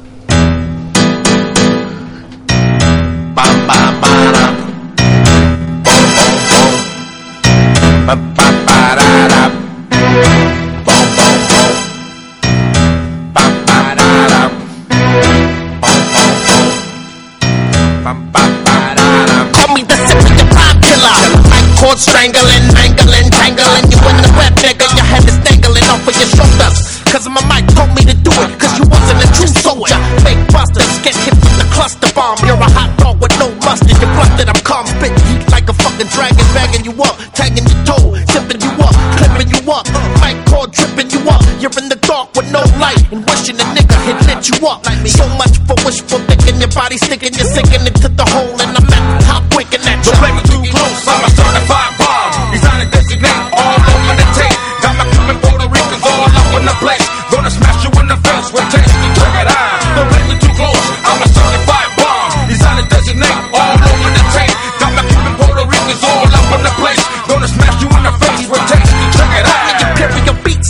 strangling, mangling, tangling. You in the web, nigga. Your head is dangling off of your shoulders. Cause my mic told me to do it. Cause you wasn't a true soldier. Fake busters get hit with the cluster bomb. You're a hot dog with no mustard. You're busted. I'm calm, heat like a fucking dragon. Bagging you up, tagging your toe, tipping you up, clipping you up. Mic cord tripping you up. You're in the dark with no light. And wishing a nigga had lit you up. So much for wishful thinking. Your body sticking, you're sinking into the hole. And I'm at the top winking at you. Don't me too close, I'm a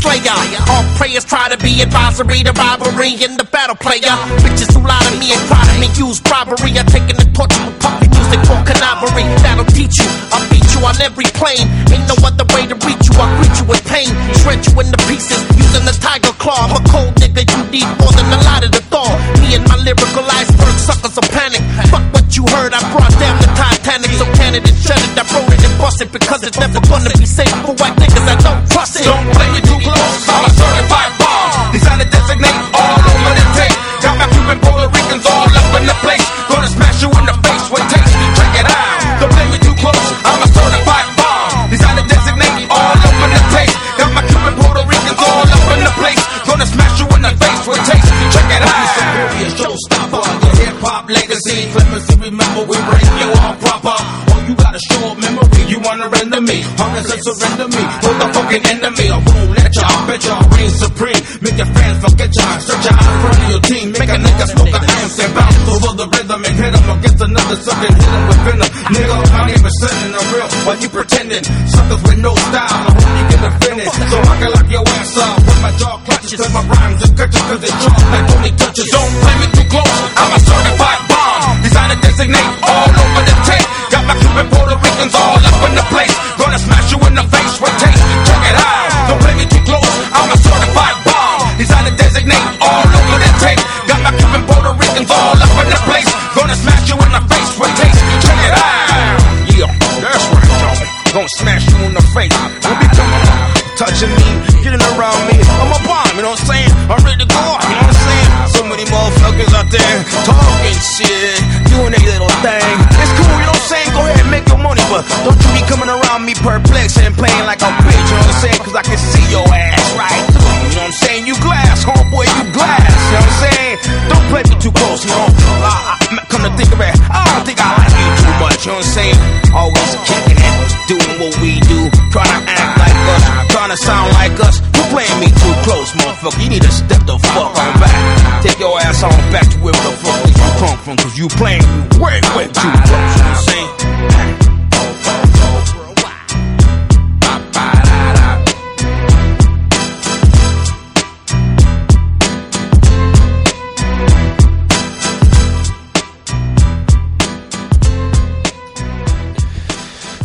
slayer. All prayers try to be advisory to robbery in the battle player. Bitches who lie to me and cry to me use robbery. I'm taking the torture with puppy music for canary. That'll teach you. I'll beat you on every plane. Ain't no other way to reach you. I'll greet you with pain. Shred you into pieces using the tiger claw. I'm a cold nigga. You need more than a lot of the thaw. Me and my lyrical iceberg suckers are panic. Fuck what you heard. I brought down the Titanic. So Canada shut it. I wrote it bust it because it's never gonna be safe for white niggas that don't trust it. Don't play me too close, I'm a certified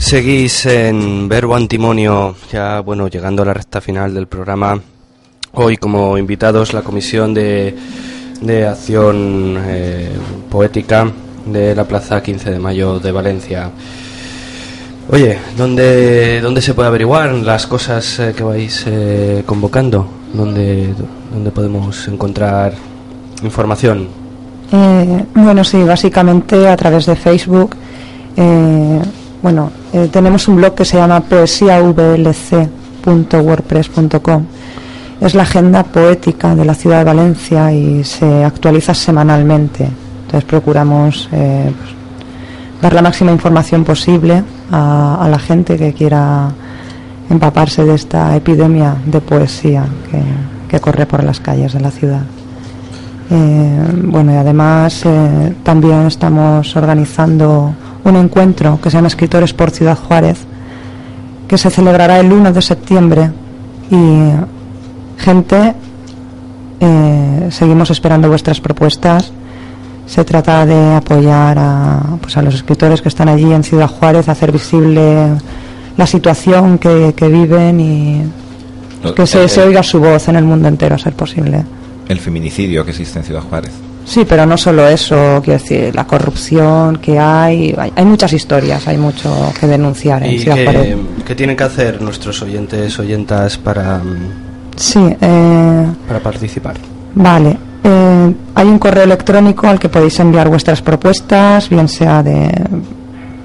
Seguís en Verbo Antimonio, ya bueno, llegando a la recta final del programa. Hoy como invitados la Comisión de, de Acción eh, Poética de la Plaza 15 de Mayo de Valencia. Oye, ¿dónde, dónde se puede averiguar las cosas eh, que vais eh, convocando? ¿Dónde, ¿Dónde podemos encontrar información? Eh, bueno, sí, básicamente a través de Facebook. Bueno, eh, tenemos un blog que se llama poesiavlc.wordpress.com. Es la agenda poética de la ciudad de Valencia y se actualiza semanalmente. Entonces procuramos eh, pues, dar la máxima información posible a, la gente que quiera empaparse de esta epidemia de poesía que, que corre por las calles de la ciudad. Eh, bueno, y además eh, también estamos organizando un encuentro que se llama Escritores por Ciudad Juárez, que se celebrará el 1 de septiembre y gente, eh, seguimos esperando vuestras propuestas. Se trata de apoyar a, pues a los escritores que están allí en Ciudad Juárez, hacer visible la situación que, que viven y que se, el- se oiga su voz en el mundo entero, a ser posible. El feminicidio que existe en Ciudad Juárez. Sí, pero no solo eso, quiero decir, la corrupción que hay, hay, hay muchas historias, hay mucho que denunciar en ¿Y Ciudad qué, tienen que hacer nuestros oyentes, oyentas para, Sí, eh, para participar? vale. Eh, hay un correo electrónico al que podéis enviar vuestras propuestas, bien sea de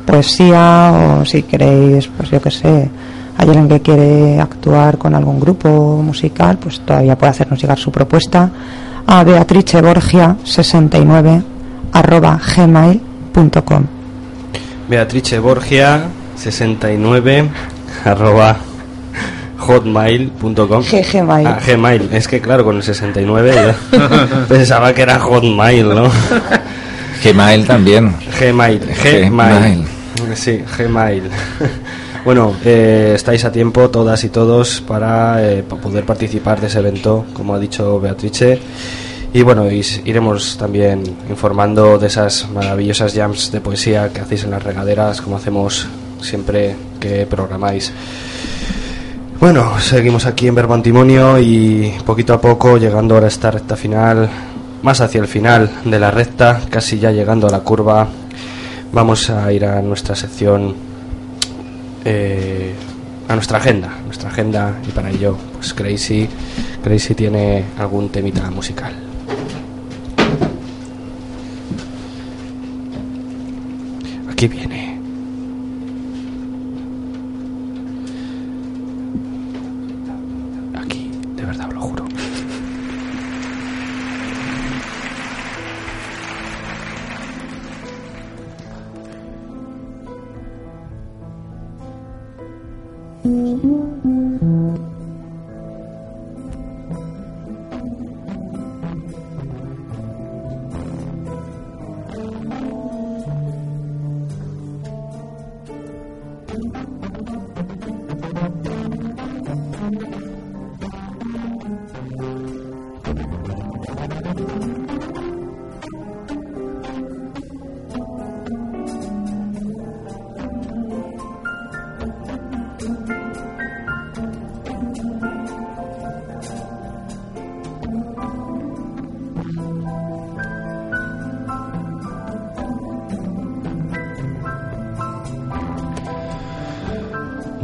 poesía o si queréis, pues yo qué sé, hay alguien que quiere actuar con algún grupo musical, pues todavía puede hacernos llegar su propuesta a beatriceborgia69 arroba gmail.com. Beatrice Borgia 69 arroba hotmail.com Gmail. Ah, Gmail. Es que claro, con el 69 yo pensaba que era hotmail, ¿no? Gmail también. Gmail. Gmail. Gmail. Sí, Gmail. Bueno, eh, estáis a tiempo todas y todos para eh, poder participar de ese evento, como ha dicho Beatrice. Y bueno, iremos también informando de esas maravillosas jams de poesía que hacéis en las regaderas, como hacemos siempre que programáis. Bueno, seguimos aquí en Verbo Antimonio y poquito a poco, llegando ahora a esta recta final, más hacia el final de la recta, casi ya llegando a la curva, vamos a ir a nuestra sección, eh, a nuestra agenda, nuestra agenda y para ello, pues Crazy, Crazy tiene algún temita musical. Aquí viene.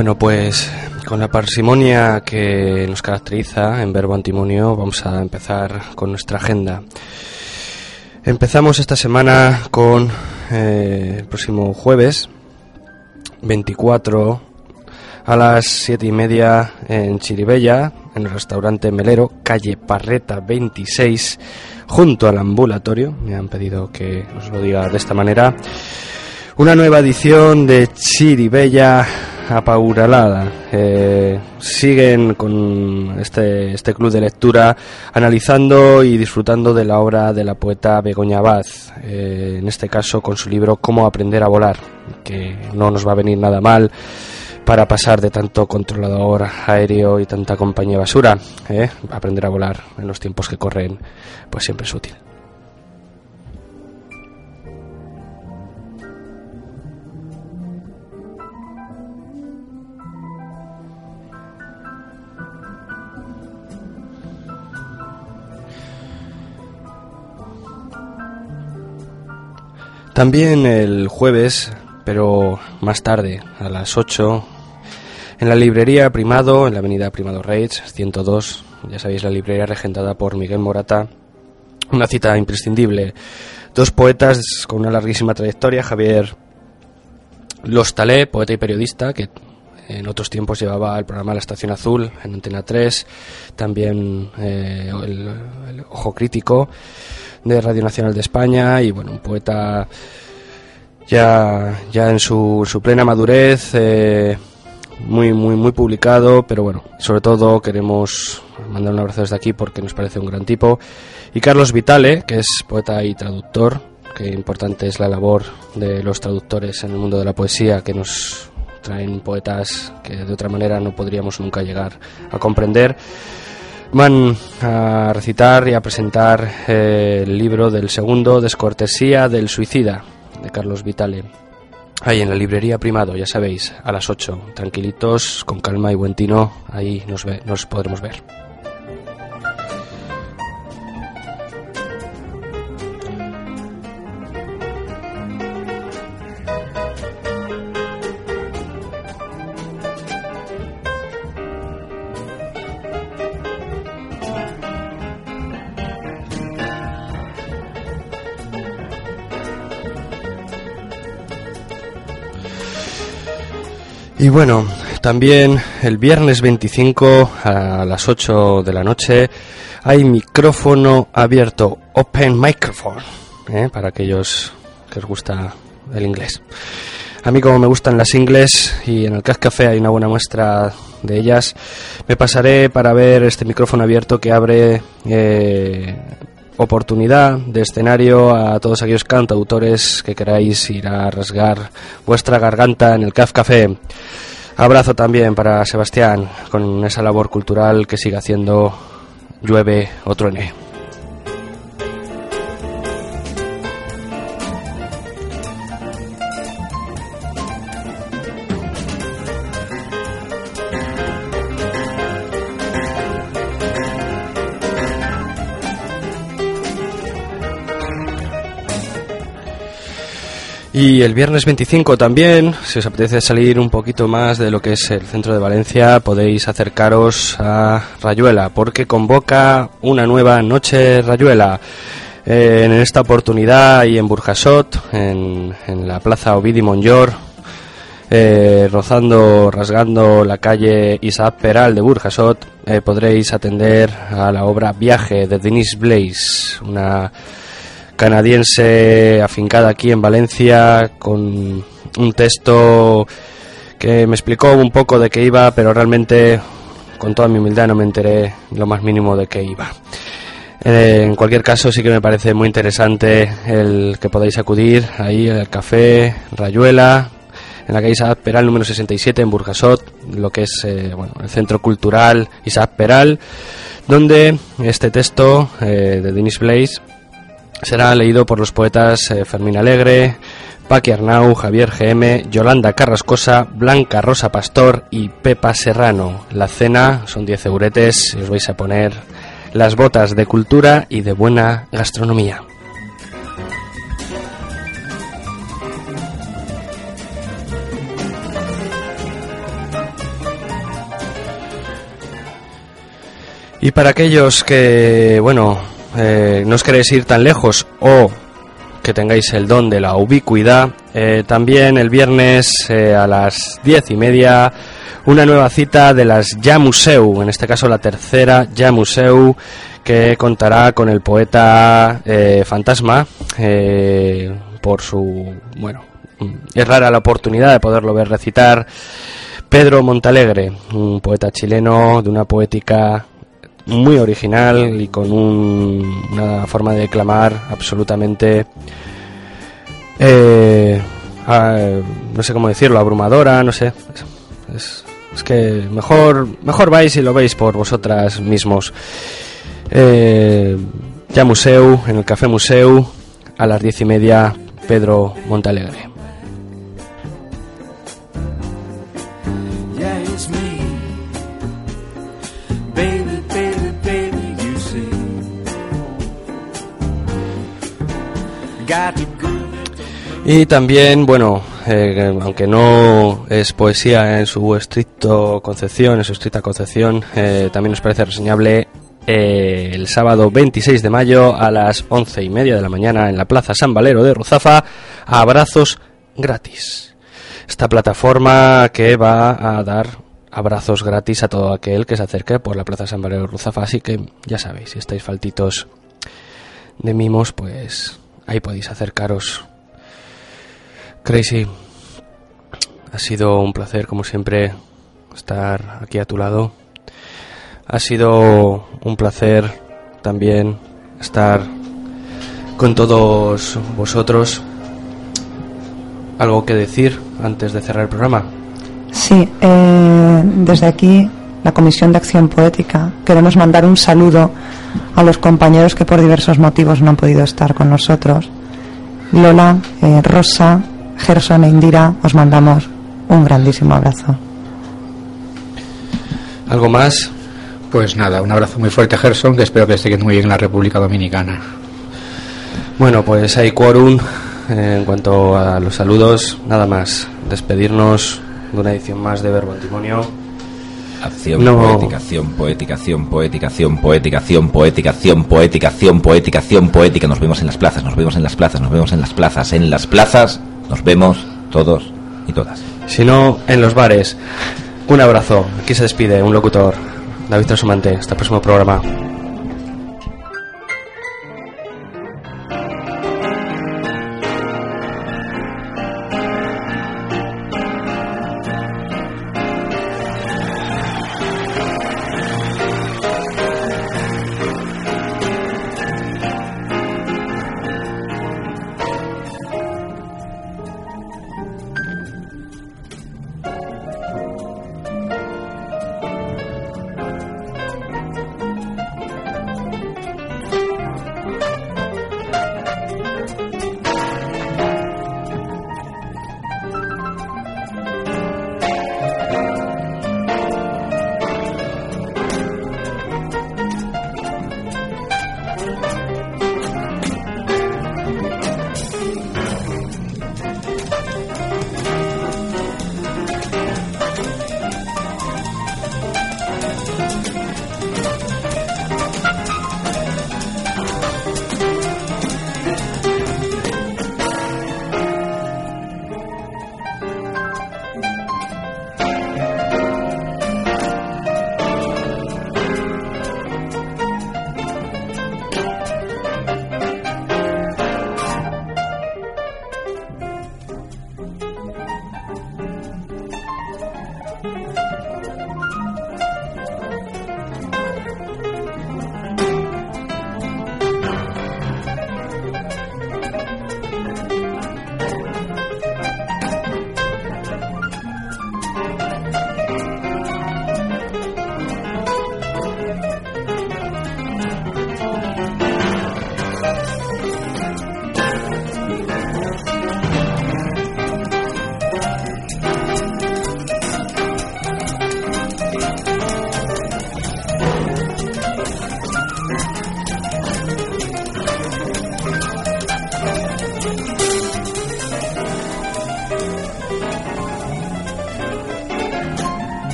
Bueno, pues con la parsimonia que nos caracteriza en Verbo Antimonio, vamos a empezar con nuestra agenda. Empezamos esta semana con eh, el próximo jueves 24 a las siete y media en Chiribella, en el restaurante Melero, calle Parreta 26, junto al ambulatorio. Me han pedido que os lo diga de esta manera. Una nueva edición de Chiribella apauralada. Eh, siguen con este, este club de lectura analizando y disfrutando de la obra de la poeta Begoña Abad, eh, en este caso con su libro Cómo aprender a volar, que no nos va a venir nada mal para pasar de tanto controlador aéreo y tanta compañía basura. ¿eh? Aprender a volar en los tiempos que corren, pues siempre es útil. También el jueves, pero más tarde, a las 8, en la librería Primado, en la avenida Primado Reitz, 102, ya sabéis, la librería regentada por Miguel Morata, una cita imprescindible. Dos poetas con una larguísima trayectoria, Javier Lostalé, poeta y periodista, que en otros tiempos llevaba el programa La Estación Azul en Antena 3, también eh, el, Ojo Crítico de Radio Nacional de España y bueno, un poeta ya, ya en su, su plena madurez, eh, muy, muy, muy publicado, pero bueno, sobre todo queremos mandar un abrazo desde aquí porque nos parece un gran tipo. Y Carlos Vitale, que es poeta y traductor, que importante es la labor de los traductores en el mundo de la poesía, que nos traen poetas que de otra manera no podríamos nunca llegar a comprender. Van a recitar y a presentar eh, el libro del segundo, Descortesía del Suicida, de Carlos Vitale. Ahí en la librería Primado, ya sabéis, a las 8. Tranquilitos, con calma y buen tino, ahí nos, ve, nos podremos ver. Y bueno, también el viernes 25 a las 8 de la noche hay micrófono abierto, Open Microphone, ¿eh? para aquellos que os gusta el inglés. A mí como me gustan las ingles y en el Cas Café hay una buena muestra de ellas, me pasaré para ver este micrófono abierto que abre eh, oportunidad de escenario a todos aquellos cantautores que queráis ir a rasgar vuestra garganta en el CAF Café. Abrazo también para Sebastián con esa labor cultural que sigue haciendo llueve o truene. Y el viernes 25 también, si os apetece salir un poquito más de lo que es el centro de Valencia, podéis acercaros a Rayuela, porque convoca una nueva noche Rayuela. Eh, en esta oportunidad y en Burjasot, en, la plaza Ovidi Monllor, eh, rozando, rasgando la calle Isaac Peral de Burjasot, eh, podréis atender a la obra Viaje de Denise Blaze, una canadiense afincada aquí en Valencia con un texto que me explicó un poco de qué iba, pero realmente con toda mi humildad no me enteré lo más mínimo de qué iba. Eh, en cualquier caso sí que me parece muy interesante el que podáis acudir ahí al café Rayuela en la calle Isaac Peral número 67 en Burjasot, lo que es eh, bueno, el centro cultural Isaac Peral, donde este texto eh, de Denis Blaze será leído por los poetas eh, Fermín Alegre, Paqui Arnau, Javier GM, Yolanda Carrascosa, Blanca Rosa Pastor y Pepa Serrano. La cena son 10 euretes y os vais a poner las botas de cultura y de buena gastronomía. Y para aquellos que, bueno, eh, no os queréis ir tan lejos o que tengáis el don de la ubicuidad, eh, también el viernes eh, a las diez y media una nueva cita de las Ya Museu, en este caso la tercera Ya Museu, que contará con el poeta Fantasma por su, bueno, es rara la oportunidad de poderlo ver recitar. Pedro Montalegre, un poeta chileno de una poética muy original y con un- una forma de declamar absolutamente eh, no sé cómo decirlo abrumadora no sé. Es, es que mejor mejor vais y lo veis por vosotras mismos. Eh, ya museu en el café museu a las diez y media Pedro Montalegre Y también, bueno, eh, aunque no es poesía en su estricto concepción, en su estricta concepción, eh, también nos parece reseñable eh, el sábado 26 de mayo a las once y media de la mañana en la Plaza San Valero de Ruzafa, abrazos gratis. Esta plataforma que va a dar abrazos gratis a todo aquel que se acerque por la Plaza San Valero de Ruzafa, así que ya sabéis, si estáis faltitos de mimos, pues ahí podéis acercaros. Crazy, ha sido un placer, como siempre, estar aquí a tu lado. Ha sido un placer también estar con todos vosotros. ¿Algo que decir antes de cerrar el programa? Sí, eh, desde aquí, la Comisión de Acción Poética, queremos mandar un saludo a los compañeros que por diversos motivos no han podido estar con nosotros. Lola, eh, Rosa, Gerson e Indira, os mandamos un grandísimo abrazo. ¿Algo más? Pues nada, un abrazo muy fuerte, Gerson, que espero que esté muy bien en la República Dominicana. Bueno, pues hay quórum eh, en cuanto a los saludos. Nada más, despedirnos de una edición más de Verbo Antimonio. Acción No. poética, acción poética, acción poética, acción poética, acción poética, acción poética, acción poética, acción poética. Nos vemos en las plazas, nos vemos en las plazas, nos vemos en las plazas, en las plazas. Nos vemos todos y todas. Si no, en los bares. Un abrazo. Aquí se despide un locutor, David Trasumante. Hasta el próximo programa.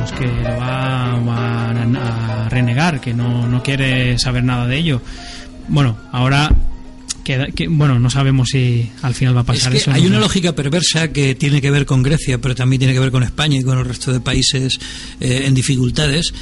Vamos, que lo va, va a, a renegar, que no, no quiere saber nada de ello. Bueno, ahora queda- que, bueno, no sabemos si al final va a Es pasar que eso. hay no una sé. lógica perversa que tiene que ver con Grecia, pero también tiene que ver con España y con el resto de países eh, en dificultades,